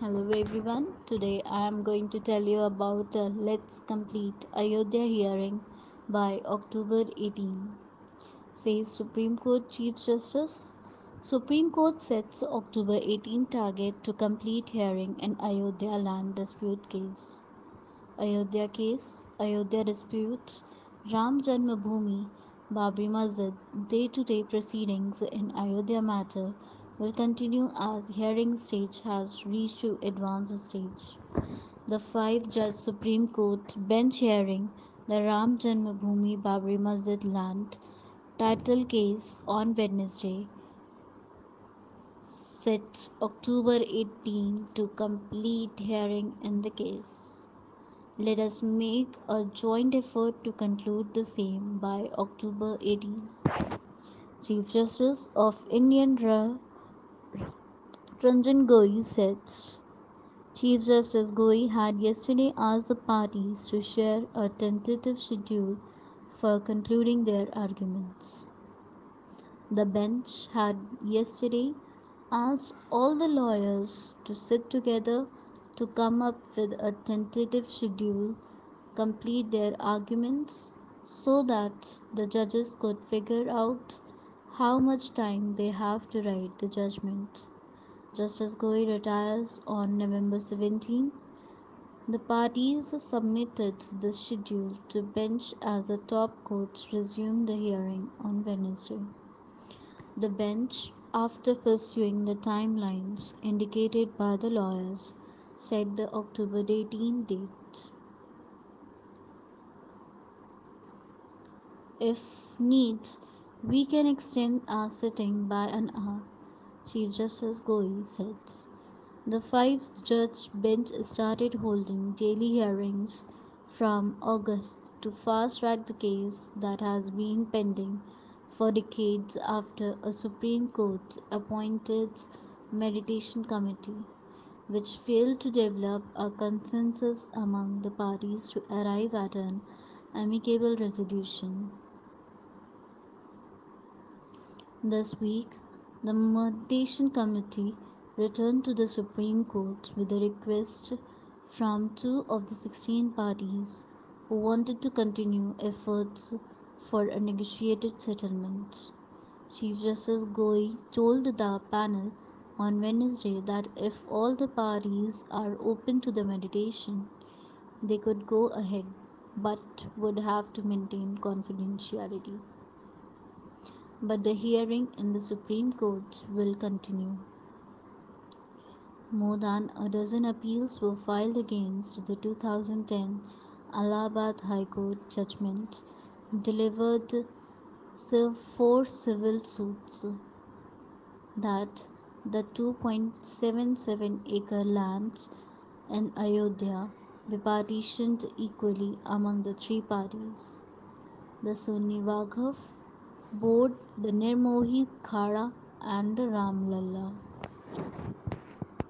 Hello everyone. Today I am going to tell you about uh, Let's Complete Ayodhya hearing by October 18. Says Supreme Court Chief Justice. Supreme Court sets October 18 target to complete hearing in Ayodhya land dispute case. Ayodhya case, Ayodhya dispute, Ram Janmabhoomi, Babri Masjid, day-to-day proceedings in Ayodhya matter will continue as hearing stage has reached to advanced stage. The five-judge Supreme Court bench hearing the Ram Janmabhoomi Babri Masjid land title case on Wednesday set October 18 to complete hearing in the case. Let us make a joint effort to conclude the same by October 18. Chief Justice of Indian Ra- Ranjan Gogoi said Chief Justice Gogoi had yesterday asked the parties to share a tentative schedule for concluding their arguments. The bench had yesterday asked all the lawyers to sit together to come up with a tentative schedule, complete their arguments so that the judges could figure out how much time they have to write the judgment. Justice Gogoi retires on November 17. The parties submitted the schedule to bench as the top courts resumed the hearing on Wednesday. The bench, after pursuing the timelines indicated by the lawyers, set the October 18 date. If need, we can extend our sitting by an hour, Chief Justice Gogoi said. The five judge bench started holding daily hearings from August to fast track the case that has been pending for decades after a Supreme Court appointed mediation committee which failed to develop a consensus among the parties to arrive at an amicable resolution. This week, the mediation committee returned to the Supreme Court with a request from two of the 16 parties who wanted to continue efforts for a negotiated settlement. Chief Justice Gogoi told the panel on Wednesday that if all the parties are open to the meditation, they could go ahead but would have to maintain confidentiality but the hearing in the Supreme Court will continue. More than a dozen appeals were filed against the 2010 Allahabad High Court judgment, delivered four civil suits that the 2.77 acre lands in Ayodhya be partitioned equally among the three parties. The Sunni Waqf board, the Nirmohi Akhara, and the Ram Lalla.